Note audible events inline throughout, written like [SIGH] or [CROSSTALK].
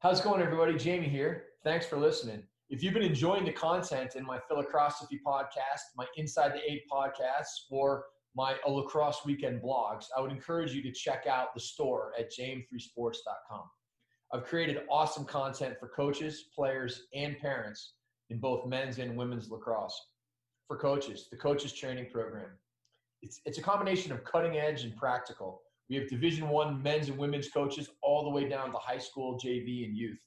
How's it going, everybody? Jamie here. Thanks for listening. If you've been enjoying the content in my Philocrosophy podcast, my Inside the Eight podcasts, or my A Lacrosse Weekend blogs, I would encourage you to check out the store at jm3sports.com. I've created awesome content for coaches, players, and parents in both men's and women's lacrosse. For coaches, the coaches training program. It's, it's a combination of cutting edge and practical. We have Division One men's and women's coaches all the way down to high school, JV, and youth.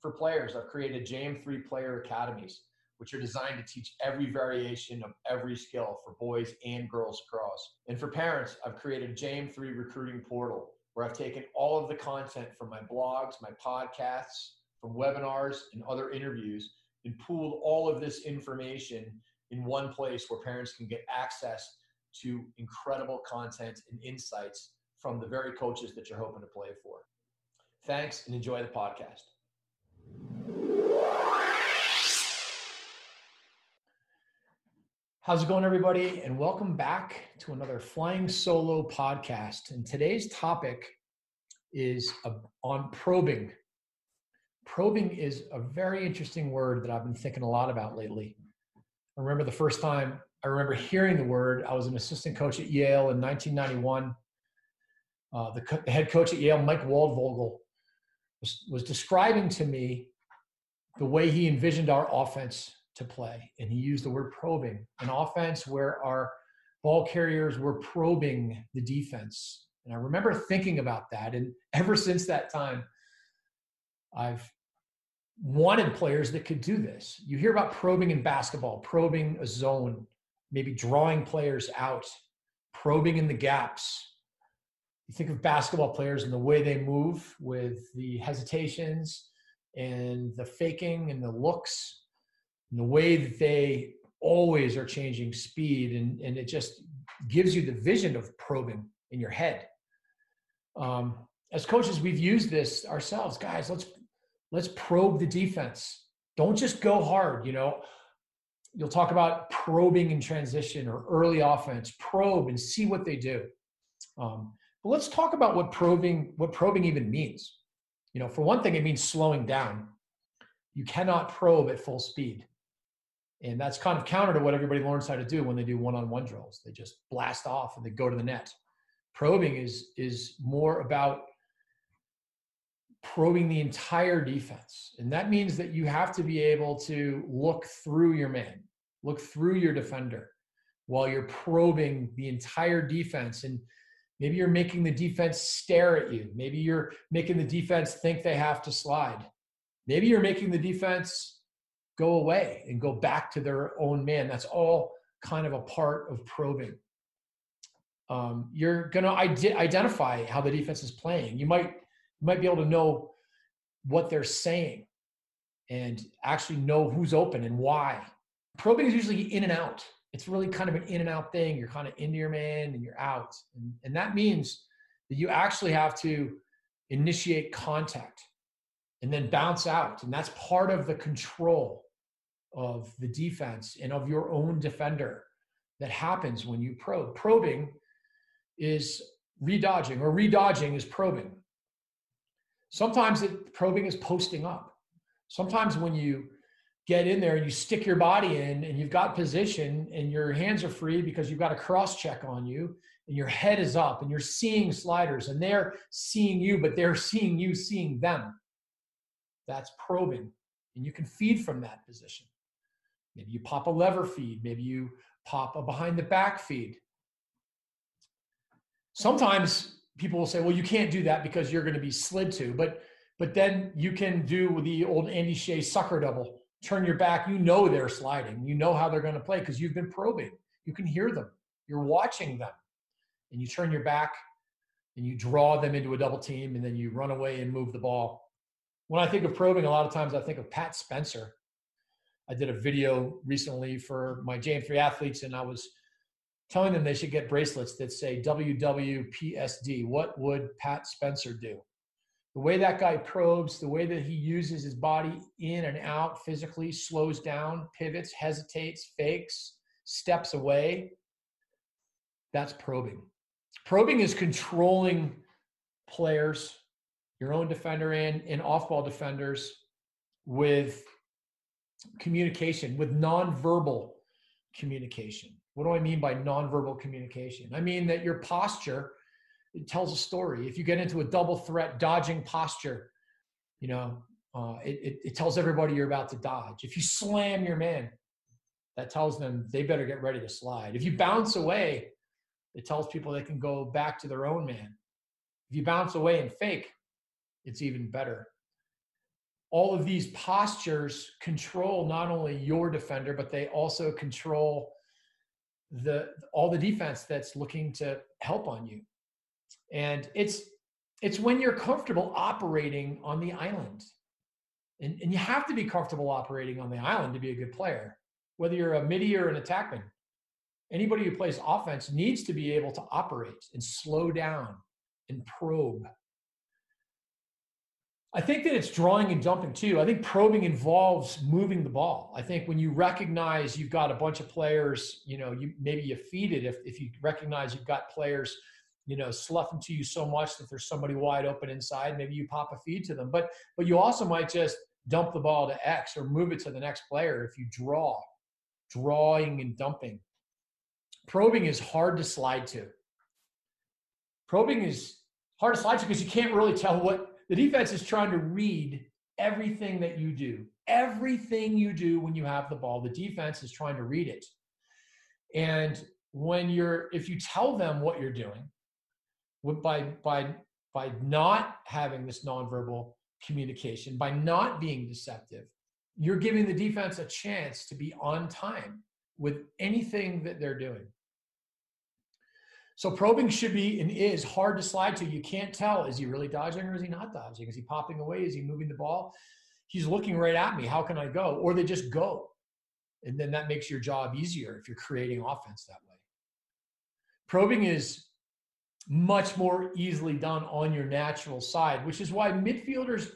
For players, I've created JM3 Player Academies, which are designed to teach every variation of every skill for boys and girls lacrosse. And for parents, I've created a JM3 Recruiting Portal, where I've taken all of the content from my blogs, my podcasts, from webinars, and other interviews, and pooled all of this information in one place where parents can get access to incredible content and insights from the very coaches that you're hoping to play for. Thanks and enjoy the podcast. How's it going, everybody? And welcome back to another Flying Solo podcast. And today's topic is on probing. Probing is a very interesting word that I've been thinking a lot about lately. I remember the first time I remember hearing the word. I was an assistant coach at Yale in 1991. Uh, the, co- the, head coach at Yale, Mike Waldvogel, was, was describing to me the way he envisioned our offense to play. And he used the word probing, an offense where our ball carriers were probing the defense. And I remember thinking about that. And [LAUGHS] ever since that time, I've wanted players that could do this. You hear about probing in basketball, probing a zone, maybe drawing players out, probing in the gaps. You think of basketball players and the way they move with the hesitations and the faking and the looks and the way that they always are changing speed and, and it just gives you the vision of probing in your head. Um, as coaches we've used this ourselves. Guys let's let's probe the defense. Don't just go hard you know? You'll talk about probing in transition or early offense probe and see what they do. Um, but let's talk about what probing what probing even means. You know for one thing it means slowing down. You cannot probe at full speed. And that's kind of counter to what everybody learns how to do when they do one-on-one drills. They just blast off and they go to the net. Probing is is more about probing the entire defense. And that means that you have to be able to look through your man, look through your defender while you're probing the entire defense. And maybe you're making the defense stare at you. Maybe you're making the defense think they have to slide. Maybe you're making the defense go away and go back to their own man. That's all kind of a part of probing. Um, you're going to identify how the defense is playing. You might you might be able to know what they're saying and actually know who's open and why. Probing is usually in and out. It's really kind of an in and out thing. You're kind of into your man and you're out. And, and that means that you actually have to initiate contact and then bounce out. And that's part of the control of the defense and of your own defender that happens when you probe. Probing is redodging, or redodging is probing. Sometimes it, probing is posting up. Sometimes when you get in there and you stick your body in and you've got position and your hands are free because you've got a cross check on you and your head is up and you're seeing sliders and they're seeing you, but they're seeing you seeing them. That's probing. And you can feed from that position. Maybe you pop a lever feed, maybe you pop a behind the back feed. Sometimes people will say, well, you can't do that because you're going to be slid to. But but then you can do the old Andy Shay sucker double. Turn your back. You know they're sliding. You know how they're going to play because you've been probing. You can hear them. You're watching them. And you turn your back and you draw them into a double team and then you run away and move the ball. When I think of probing, a lot of times I think of Pat Spencer. I did a video recently for my JM3 athletes, and I was telling them they should get bracelets that say WWPSD. What would Pat Spencer do? The way that guy probes, the way that he uses his body in and out physically, slows down, pivots, hesitates, fakes, steps away, that's probing. Probing is controlling players, your own defender and, and off ball defenders with communication, with nonverbal communication. What do I mean by nonverbal communication? I mean that your posture it tells a story. If you get into a double threat dodging posture, you know, uh, it, it, it tells everybody you're about to dodge. If you slam your man, that tells them they better get ready to slide. If you bounce away, it tells people they can go back to their own man. If you bounce away and fake, it's even better. All of these postures control not only your defender, but they also control the all the defense that's looking to help on you. And it's it's when you're comfortable operating on the island. And, and you have to be comfortable operating on the island to be a good player, whether you're a midi or an attackman anybody who plays offense needs to be able to operate and slow down and probe. I think that it's drawing and dumping too. I think probing involves moving the ball. I think when you recognize you've got a bunch of players, you know, you maybe you feed it if, if you recognize you've got players, you know, sloughing to you so much that there's somebody wide open inside, maybe you pop a feed to them. But but you also might just dump the ball to X or move it to the next player if you draw, drawing and dumping probing is hard to slide to. Probing is hard to slide to because you can't really tell what the defense is trying to read everything that you do. Everything you do when you have the ball, the defense is trying to read it. And when you're, if you tell them what you're doing, by by by not having this nonverbal communication, by not being deceptive, you're giving the defense a chance to be on time with anything that they're doing. So probing should be and is hard to slide to. You can't tell is he really dodging or is he not dodging? Is he popping away? Is he moving the ball? He's looking right at me. How can I go? Or they just go. And then that makes your job easier if you're creating offense that way. Probing is much more easily done on your natural side, which is why midfielders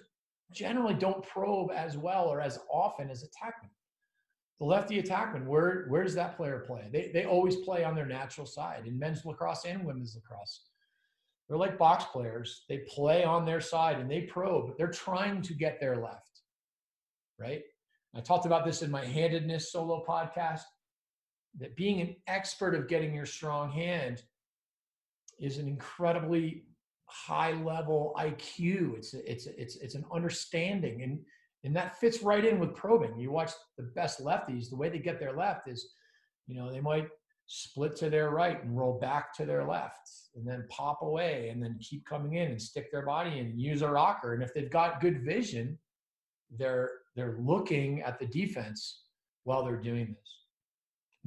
generally don't probe as well or as often as attackmen the lefty attackman, where where does that player play? They they always play on their natural side in men's lacrosse and women's lacrosse. They're like box players. They play on their side and they probe. They're trying to get their left. Right? I talked about this in my handedness solo podcast. That being an expert of getting your strong hand is an incredibly high level IQ. It's it's it's it's an understanding and and that fits right in with probing. You watch the best lefties, the way they get their left is, you know, they might split to their right and roll back to their left and then pop away and then keep coming in and stick their body in and use a rocker. And if they've got good vision, they're they're looking at the defense while they're doing this.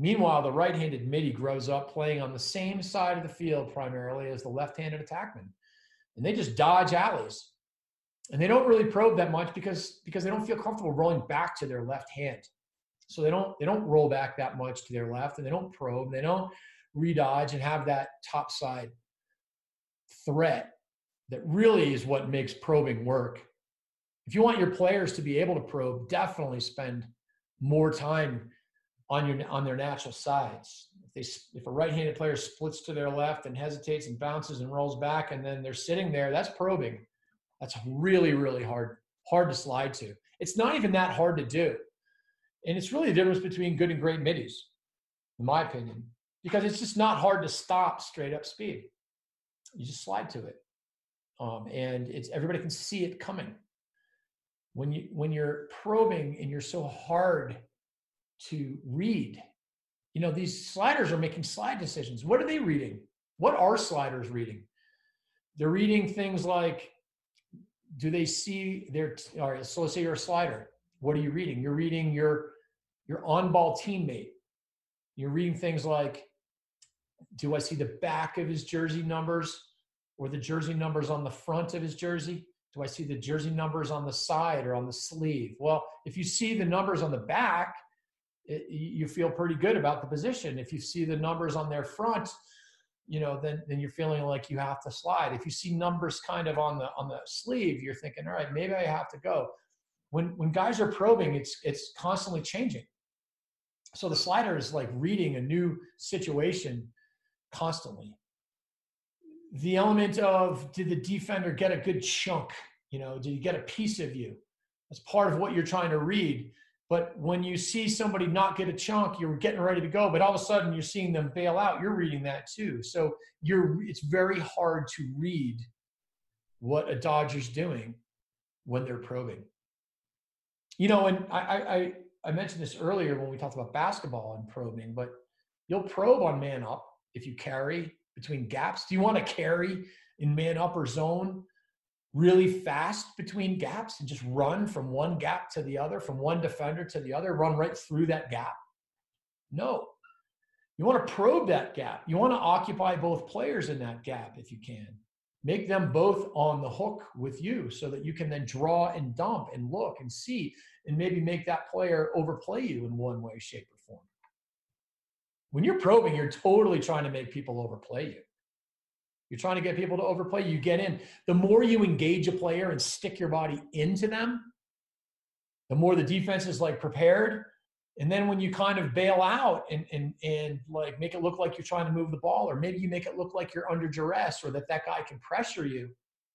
Meanwhile, the right-handed midi grows up playing on the same side of the field primarily as the left-handed attackman. And they just dodge alleys. And they don't really probe that much because because they don't feel comfortable rolling back to their left hand. So they don't they don't roll back that much to their left and they don't probe. They don't redodge and have that top side threat that really is what makes probing work. If you want your players to be able to probe definitely spend more time on your on their natural sides if they if a right-handed player splits to their left and hesitates and bounces and rolls back and then they're sitting there that's probing that's really, really hard, hard to slide to. It's not even that hard to do. And it's really the difference between good and great middies, in my opinion, because it's just not hard to stop straight up speed. You just slide to it. Um, and it's everybody can see it coming. When you when you're probing and you're so hard to read, you know, these sliders are making slide decisions. What are they reading? What are sliders reading? They're reading things like do they see their all right so let's say you're a slider what are you reading you're reading your your on-ball teammate you're reading things like do i see the back of his jersey numbers or the jersey numbers on the front of his jersey? Do I see the jersey numbers on the side or on the sleeve? Well, if you see the numbers on the back, it, you feel pretty good about the position. If you see the numbers on their front, you know, then then you're feeling like you have to slide. If you see numbers kind of on the on the sleeve, you're thinking, all right, maybe I have to go. When when guys are probing, it's it's constantly changing. So the slider is like reading a new situation constantly. The element of did the defender get a good chunk? You know, did he get a piece of you? That's part of what you're trying to read. But when you see somebody not get a chunk, you're getting ready to go, but all of a sudden you're seeing them bail out. You're reading that too. So you're it's very hard to read what a Dodger's doing when they're probing. You know, and I I I mentioned this earlier when we talked about basketball and probing, but you'll probe on man up if you carry between gaps. Do you want to carry in man up or zone really fast between gaps and just run from one gap to the other, from one defender to the other, run right through that gap? No. You want to probe that gap. You want to occupy both players in that gap if you can. Make them both on the hook with you so that you can then draw and dump and look and see and maybe make that player overplay you in one way, shape, or form. When you're probing, you're totally trying to make people overplay you. You're trying to get people to overplay. You get in. The more you engage a player and stick your body into them, the more the defense is like prepared. And then when you kind of bail out and and and like make it look like you're trying to move the ball, or maybe you make it look like you're under duress, or that that guy can pressure you,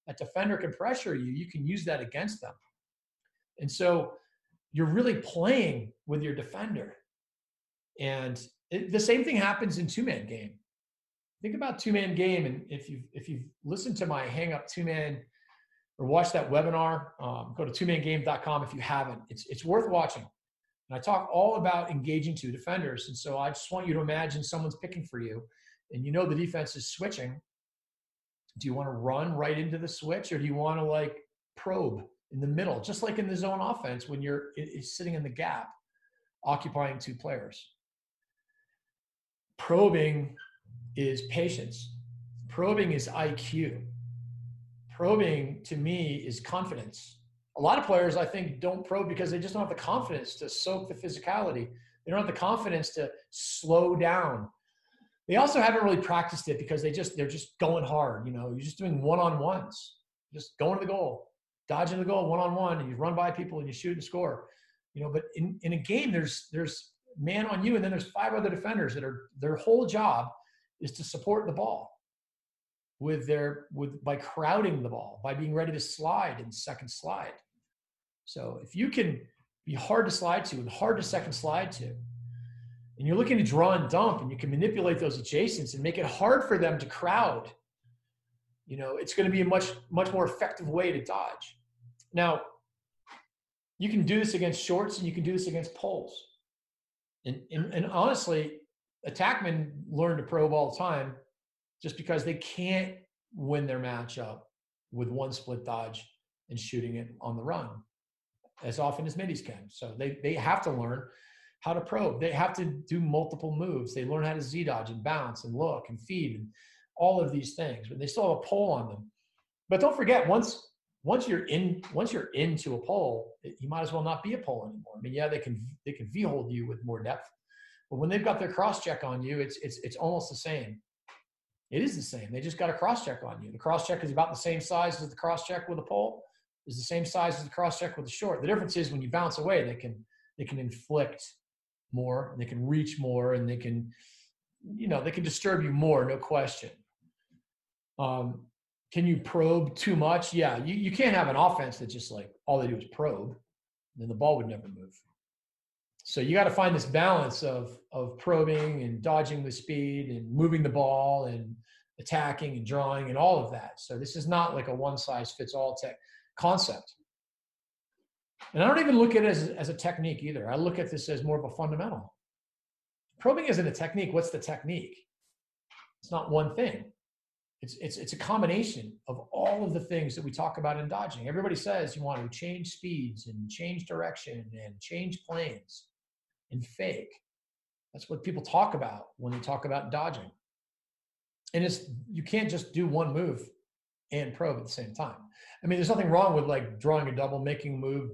that defender can pressure you, you can use that against them. And so you're really playing with your defender. And it, the same thing happens in two man game think about two man game, and if you've if you've listened to my hang up two man or watch that webinar, um, go to twomangame.com if you haven't. It's it's worth watching. And I talk all about engaging two defenders, and so I just want you to imagine someone's picking for you, and you know the defense is switching. Do you want to run right into the switch, or do you want to like probe in the middle, just like in the zone offense when you're sitting in the gap, occupying two players? Probing is patience. Probing is IQ. Probing to me is confidence. A lot of players, I think, don't probe because they just don't have the confidence to soak the physicality. They don't have the confidence to slow down. They also haven't really practiced it because they just they're just going hard. You know, you're just doing one on ones, just going to the goal, dodging the goal one on one, and you run by people and you shoot and score. You know, but in, in a game, there's there's man on you, and then there's five other defenders that are their whole job is to support the ball with their with by crowding the ball by being ready to slide in second slide. So if you can be hard to slide to and hard to second slide to and you're looking to draw and dump and you can manipulate those adjacents and make it hard for them to crowd you know it's going to be a much much more effective way to dodge. Now you can do this against shorts and you can do this against poles. And, and, and honestly attackmen learn to probe all the time just because they can't win their matchup with one split dodge and shooting it on the run as often as middies can. So they, they have to learn how to probe. They have to do multiple moves. They learn how to Z dodge and bounce and look and feed and all of these things, but they still have a pole on them. But don't forget, once once you're in once you're into a pole, you might as well not be a pole anymore. I mean, yeah, they can they can V hold you with more depth, but when they've got their cross check on you, it's it's it's almost the same. It is the same. They just got a cross check on you. The cross check is about the same size as the cross check with a pole. Is the same size as the cross check with a short. The difference is when you bounce away, they can they can inflict more, they can reach more, and they can, you know, they can disturb you more, no question. Um, can you probe too much? Yeah, you, you can't have an offense that just like all they do is probe, then the ball would never move so you got to find this balance of of probing and dodging the speed and moving the ball and attacking and drawing and all of that. So this is not like a one size fits all tech concept. And I don't even look at it as, as a technique either. I look at this as more of a fundamental. Probing isn't a technique. What's the technique? It's not one thing. It's, it's, it's a combination of all of the things that we talk about in dodging. Everybody says you want to change speeds and change direction and change planes and fake. That's what people talk about when they talk about dodging. And it's you can't just do one move and probe at the same time. I mean, there's nothing wrong with like drawing a double, making a move,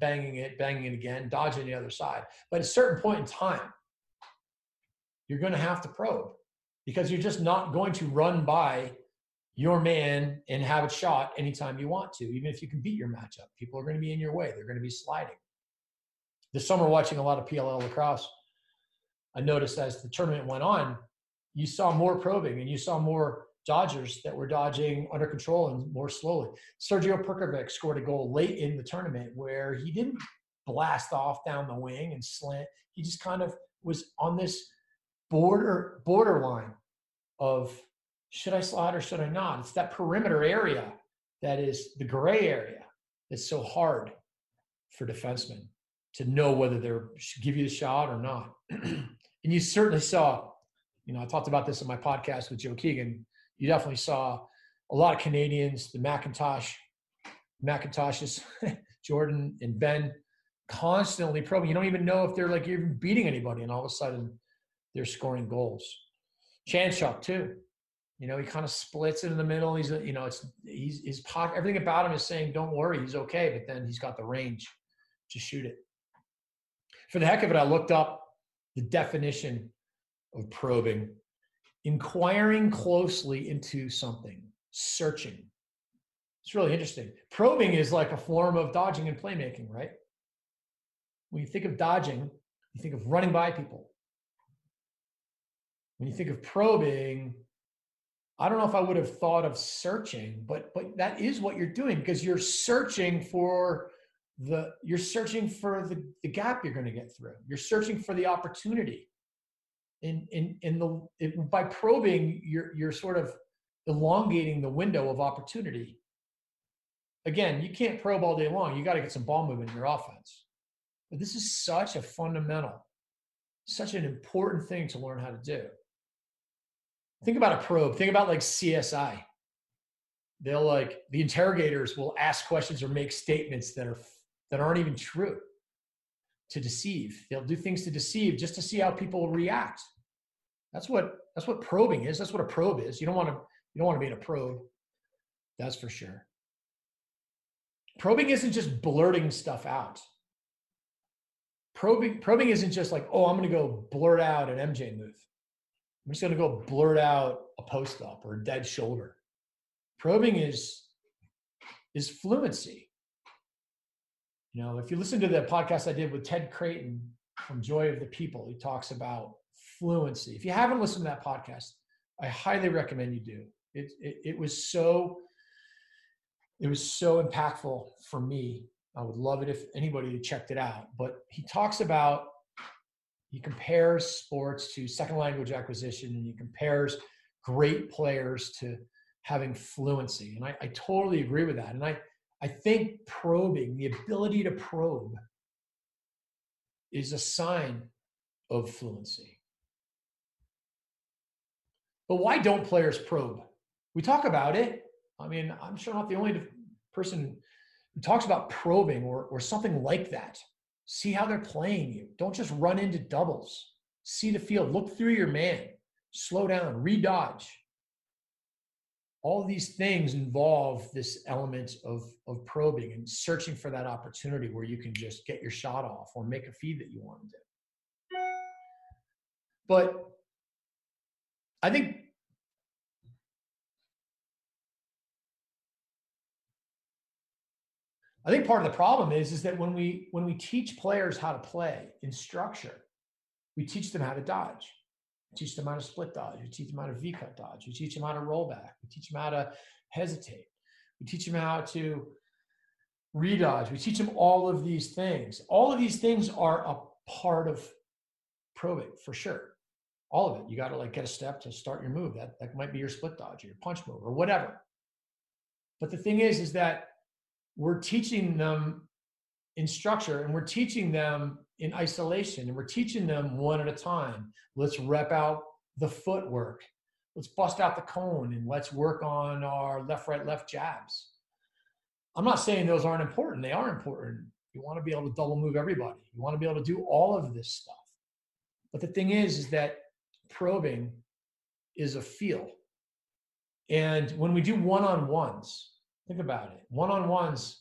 banging it, banging it again, dodging the other side. But at a certain point in time, you're going to have to probe because you're just not going to run by your man and have it shot anytime you want to, even if you can beat your matchup. People are going to be in your way. They're going to be sliding. This summer, watching a lot of PLL lacrosse, I noticed as the tournament went on, you saw more probing and you saw more Dodgers that were dodging under control and more slowly. Sergio Perkovic scored a goal late in the tournament where he didn't blast off down the wing and slant. He just kind of was on this border borderline of should I slide or should I not? It's that perimeter area that is the gray area that's so hard for defensemen to know whether they're should give you the shot or not. [CLEARS THROAT] and you certainly saw, you know, I talked about this in my podcast with Joe Keegan. You definitely saw a lot of Canadians, the McIntosh, McIntoshes, [LAUGHS] Jordan and Ben, constantly probing. You don't even know if they're like even beating anybody, and all of a sudden they're scoring goals. Chanchuk too. You know, he kind of splits it in the middle. He's, you know, it's he's his pocket. Everything about him is saying, "Don't worry, he's okay." But then he's got the range to shoot it. For the heck of it, I looked up the definition of probing: inquiring closely into something, searching. It's really interesting. Probing is like a form of dodging and playmaking, right? When you think of dodging, you think of running by people. When you think of probing, I don't know if I would have thought of searching, but but that is what you're doing because you're searching for the you're searching for the, the gap you're going to get through. You're searching for the opportunity. In in in the it, by probing, you're you're sort of elongating the window of opportunity. Again, you can't probe all day long. You got to get some ball movement in your offense. But this is such a fundamental, such an important thing to learn how to do. Think about a probe. Think about like CSI. They'll like the interrogators will ask questions or make statements that are that aren't even true to deceive. They'll do things to deceive just to see how people react. That's what that's what probing is. That's what a probe is. You don't want to you don't want to be in a probe. That's for sure. Probing isn't just blurting stuff out. Probing probing isn't just like, oh, I'm going to go blurt out an MJ move. I'm just going to go blurt out a post up or a dead shoulder. Probing is is fluency. You know, if you listen to the podcast I did with Ted Creighton from Joy of the People, he talks about fluency. If you haven't listened to that podcast, I highly recommend you do. It, it, it was so it was so impactful for me. I would love it if anybody had checked it out. But he talks about he compares sports to second language acquisition and he compares great players to having fluency. And I, I totally agree with that. And I, I think probing, the ability to probe, is a sign of fluency. But why don't players probe? We talk about it. I mean, I'm sure not the only person who talks about probing or, or something like that. See how they're playing you. Don't just run into doubles. See the field. Look through your man. Slow down. Redodge. All these things involve this element of, of probing and searching for that opportunity where you can just get your shot off or make a feed that you want to do. But I think I think part of the problem is is that when we when we teach players how to play in structure, we teach them how to dodge. Teach them how to split dodge. We teach them how to V cut dodge. We teach them how to roll back. We teach them how to hesitate. We teach them how to redodge. We teach them all of these things. All of these things are a part of probing for sure. All of it. You got to like get a step to start your move. That that might be your split dodge or your punch move or whatever. But the thing is, is that we're teaching them in structure and we're teaching them in isolation and we're teaching them one at a time. Let's rep out the footwork. Let's bust out the cone and let's work on our left, right, left jabs. I'm not saying those aren't important. They are important. You want to be able to double move everybody. You want to be able to do all of this stuff. But the thing is, is that probing is a feel. And when we do one on ones, think about it one on ones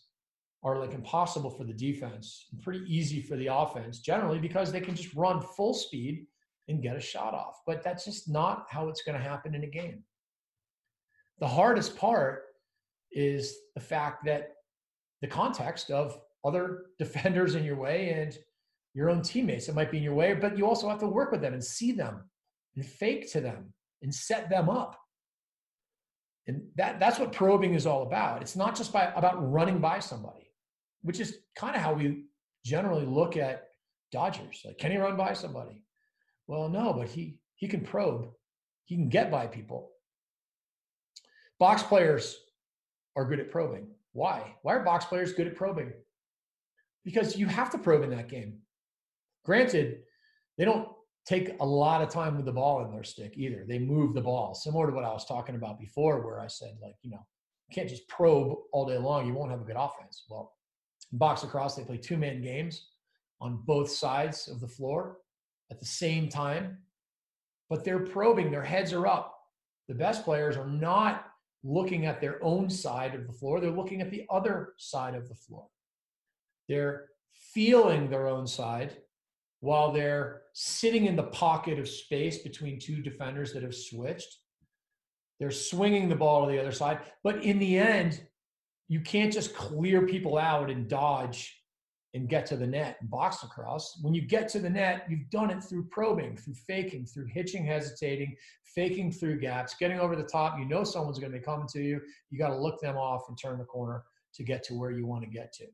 are like impossible for the defense, pretty easy for the offense, generally because they can just run full speed and get a shot off. But that's just not how it's going to happen in a game. The hardest part is the fact that the context of other [LAUGHS] defenders in your way and your own teammates that might be in your way, but you also have to work with them and see them and fake to them and set them up. And that, that's what probing is all about. It's not just by, about running by somebody, which is kind of how we generally look at Dodgers. Like, can he run by somebody? Well, no, but he he can probe. He can get by people. Box players are good at probing. Why? Why are box players good at probing? Because you have to probe in that game. Granted, they don't take a lot of time with the ball in their stick either. They move the ball, similar to what I was talking about before, where I said, like, you know, you can't just probe all day long. You won't have a good offense. Well, box lacrosse, they play two man games on both sides of the floor at the same time, but they're probing, their heads are up. The best players are not looking at their own side of the floor, they're looking at the other side of the floor. They're feeling their own side while they're sitting in the pocket of space between two defenders that have switched. They're swinging the ball to the other side. But in the end, you can't just clear people out and dodge and get to the net and box lacrosse. When you get to the net, you've done it through probing, through faking, through hitching, hesitating, faking through gaps, getting over the top. You know someone's going to be coming to you. You got to look them off and turn the corner to get to where you want to get to.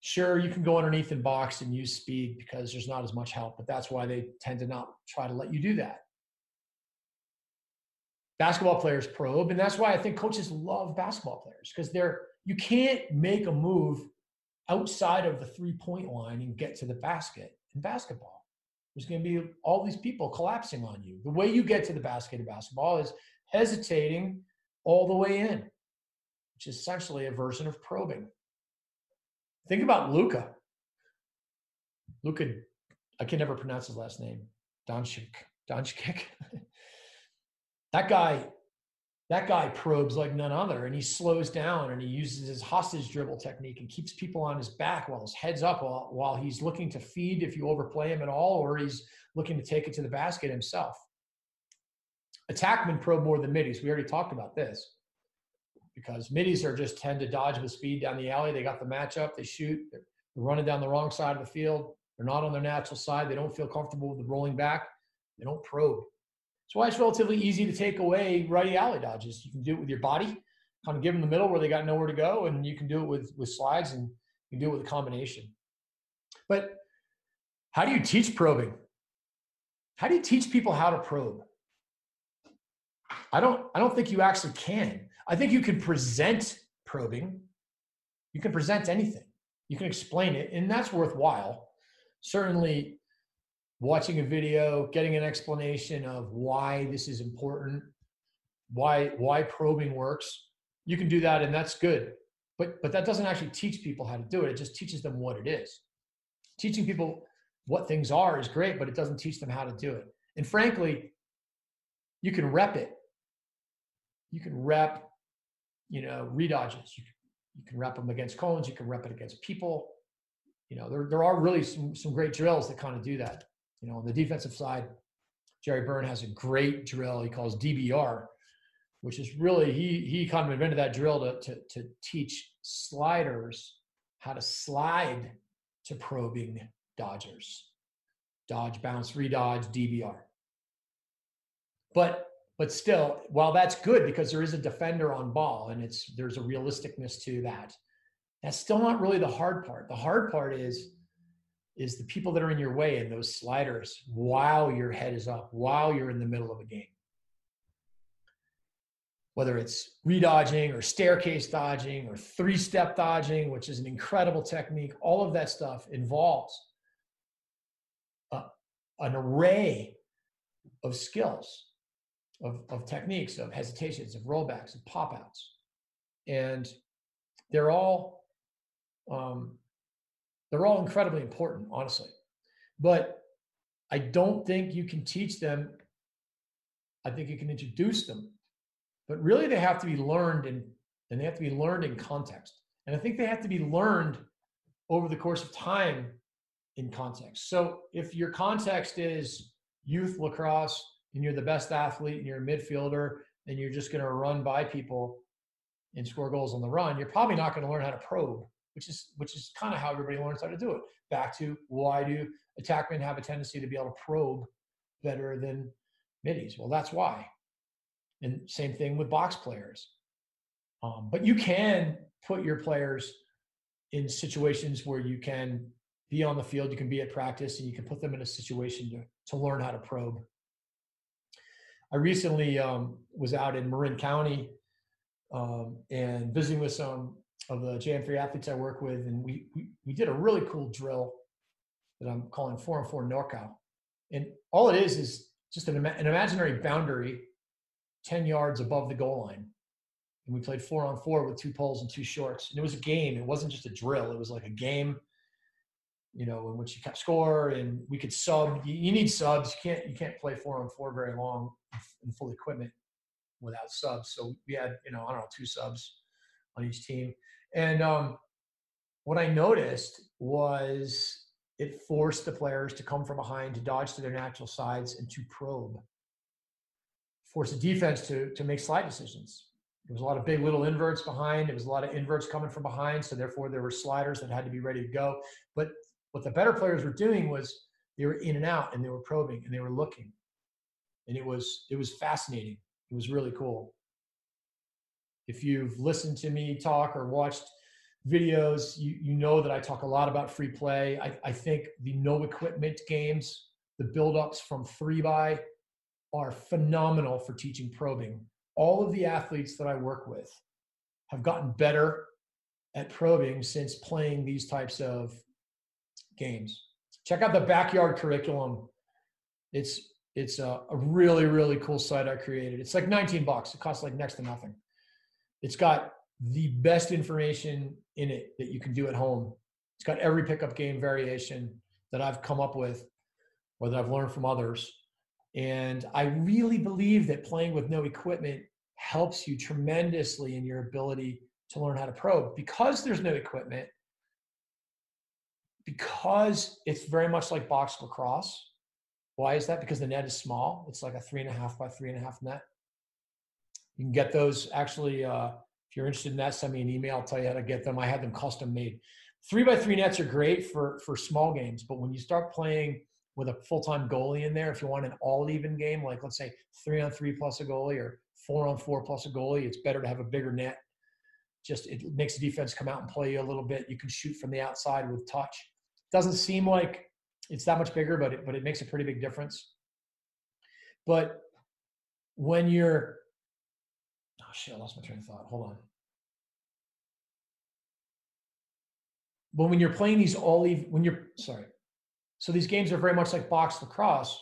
Sure, you can go underneath and box and use speed because there's not as much help, but that's why they tend to not try to let you do that. Basketball players probe, and that's why I think coaches love basketball players because they're you can't make a move outside of the three point line and get to the basket in basketball. There's going to be all these people collapsing on you. The way you get to the basket in basketball is hesitating all the way in, which is essentially a version of probing. Think about Luka. Luka, I can never pronounce his last name. Doncic. Doncic. [LAUGHS] that guy that guy probes like none other and he slows down and he uses his hostage dribble technique and keeps people on his back while his head's up while, while he's looking to feed if you overplay him at all or he's looking to take it to the basket himself. Attackmen probe more than middies. We already talked about this. Because middies are just tend to dodge with speed down the alley. They got the matchup they shoot they're running down the wrong side of the field. They're not on their natural side. They don't feel comfortable with the rolling back. They don't probe that's why it's relatively easy to take away righty alley dodges. You can do it with your body, kind of give them the middle where they got nowhere to go, and you can do it with with slides and you can do it with a combination. But how do you teach probing? How do you teach people how to probe? I don't I don't think you actually can. I think you can present probing. You can present anything. You can explain it, and that's worthwhile. Certainly, watching a video, getting an explanation of why this is important, why why probing works. You can do that and that's good. But but that doesn't actually teach people how to do it. It just teaches them what it is. Teaching people what things are is great, but it doesn't teach them how to do it. And frankly, you can rep it. You can rep, you know, redodges. You, you can rep them against cones. You can rep it against people. You know, there, there are really some, some great drills that kind of do that. You know, on the defensive side, Jerry Byrne has a great drill he calls DBR, which is really he he kind of invented that drill to to, to teach sliders how to slide to probing dodgers, dodge, bounce, redodge, DBR. But but still, while that's good because there is a defender on ball and it's there's a realisticness to that, that's still not really the hard part. The hard part is is the people that are in your way and those sliders while your head is up, while you're in the middle of a game. Whether it's redodging or staircase dodging or three step dodging, which is an incredible technique, all of that stuff involves uh, an array of skills, of, of techniques, of hesitations, of rollbacks, of pop outs. And they're all um, they're all incredibly important, honestly. But I don't think you can teach them. I think you can introduce them but really they have to be learned in, and they have to be learned in context. And I think they have to be learned over the course of time in context. So if your context is youth lacrosse and you're the best athlete and you're a midfielder and you're just going to run by people and score goals on the run, you're probably not going to learn how to probe, which is which is kind of how everybody learns how to do it. Back to why do attackmen have a tendency to be able to probe better than middies? Well, that's why. And same thing with box players. Um, but you can put your players in situations where you can be on the field, you can be at practice, and you can put them in a situation to, to learn how to probe. I recently um, was out in Marin County um, and visiting with some of the JM3 athletes I work with, and we, we, we did a really cool drill that I'm calling four and four NorCal. And all it is is just an, an imaginary boundary 10 yards above the goal line. And we played four on four with two poles and two shorts. And it was a game. It wasn't just a drill. It was like a game, you know, in which you kept score and we could sub. You, you need subs. You can't you can't play four on four very long in full equipment without subs. So we had, you know, I don't know, two subs on each team. And um, what I noticed was it forced the players to come from behind, to dodge to their natural sides, and to probe. Force the defense to to make slide decisions. There was a lot of big little inverts behind. It was a lot of inverts coming from behind. So therefore, there were sliders that had to be ready to go. But what the better players were doing was they were in and out, and they were probing, and they were looking, and it was it was fascinating. It was really cool. If you've listened to me talk or watched videos, you, you know that I talk a lot about free play. I, I think the no equipment games, the build-ups from three by are phenomenal for teaching probing. All of the athletes that I work with have gotten better at probing since playing these types of games. Check out the backyard curriculum. It's it's a, a, really really cool site I created. It's like 19 bucks. It costs like next to nothing. It's got the best information in it that you can do at home. It's got every pickup game variation that I've come up with or that I've learned from others. And I really believe that playing with no equipment helps you tremendously in your ability to learn how to probe. Because there's no equipment because it's very much like box lacrosse. Why is that? Because the net is small. It's like a three and a half by three and a half net you can get those actually. Uh, if you're interested in that, send me an email. I'll tell you how to get them. I had them custom made. Three by three nets are great for for small games, but when you start playing with a full time goalie in there, if you want an all even game, like let's say three on three plus a goalie or four on four plus a goalie, it's better to have a bigger net. Just it makes the defense come out and play you a little bit. You can shoot from the outside with touch. Doesn't seem like it's that much bigger, but it, but it makes a pretty big difference. But when you're Oh, shit, I lost my train of thought. Hold on. But when you're playing these all even when you're sorry. So these games are very much like box lacrosse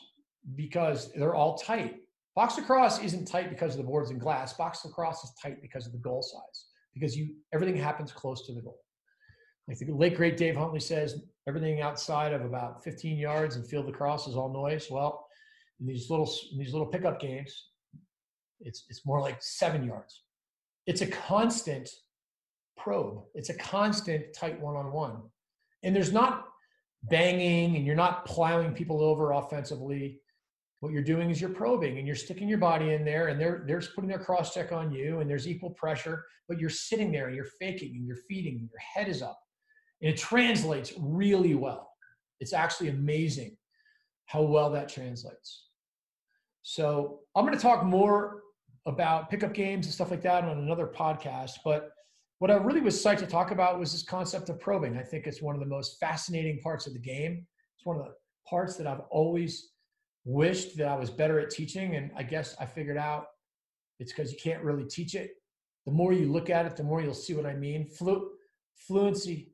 because they're all tight. Box lacrosse isn't tight because of the boards and glass. Box lacrosse is tight because of the goal size. Because you everything happens close to the goal. Like the late great Dave Huntley says, everything outside of about 15 yards and field lacrosse is all noise. Well, in these little in these little pickup games, it's, it's more like seven yards. It's a constant probe. It's a constant tight one-on-one. And there's not banging and you're not plowing people over offensively. What you're doing is you're probing and you're sticking your body in there and they're, they're putting their cross check on you and there's equal pressure, but you're sitting there and you're faking and you're feeding and your head is up. And it translates really well. It's actually amazing how well that translates. So I'm going to talk more about pickup games and stuff like that on another podcast. But what I really was psyched to talk about was this concept of probing. I think it's one of the most fascinating parts of the game. It's one of the parts that I've always wished that I was better at teaching. And I guess I figured out it's because you can't really teach it. The more you look at it, the more you'll see what I mean. Flu- fluency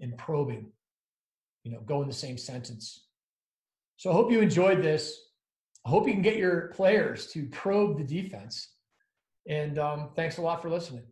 and probing, you know, go in the same sentence. So I hope you enjoyed this. I hope you can get your players to probe the defense. And um, thanks a lot for listening.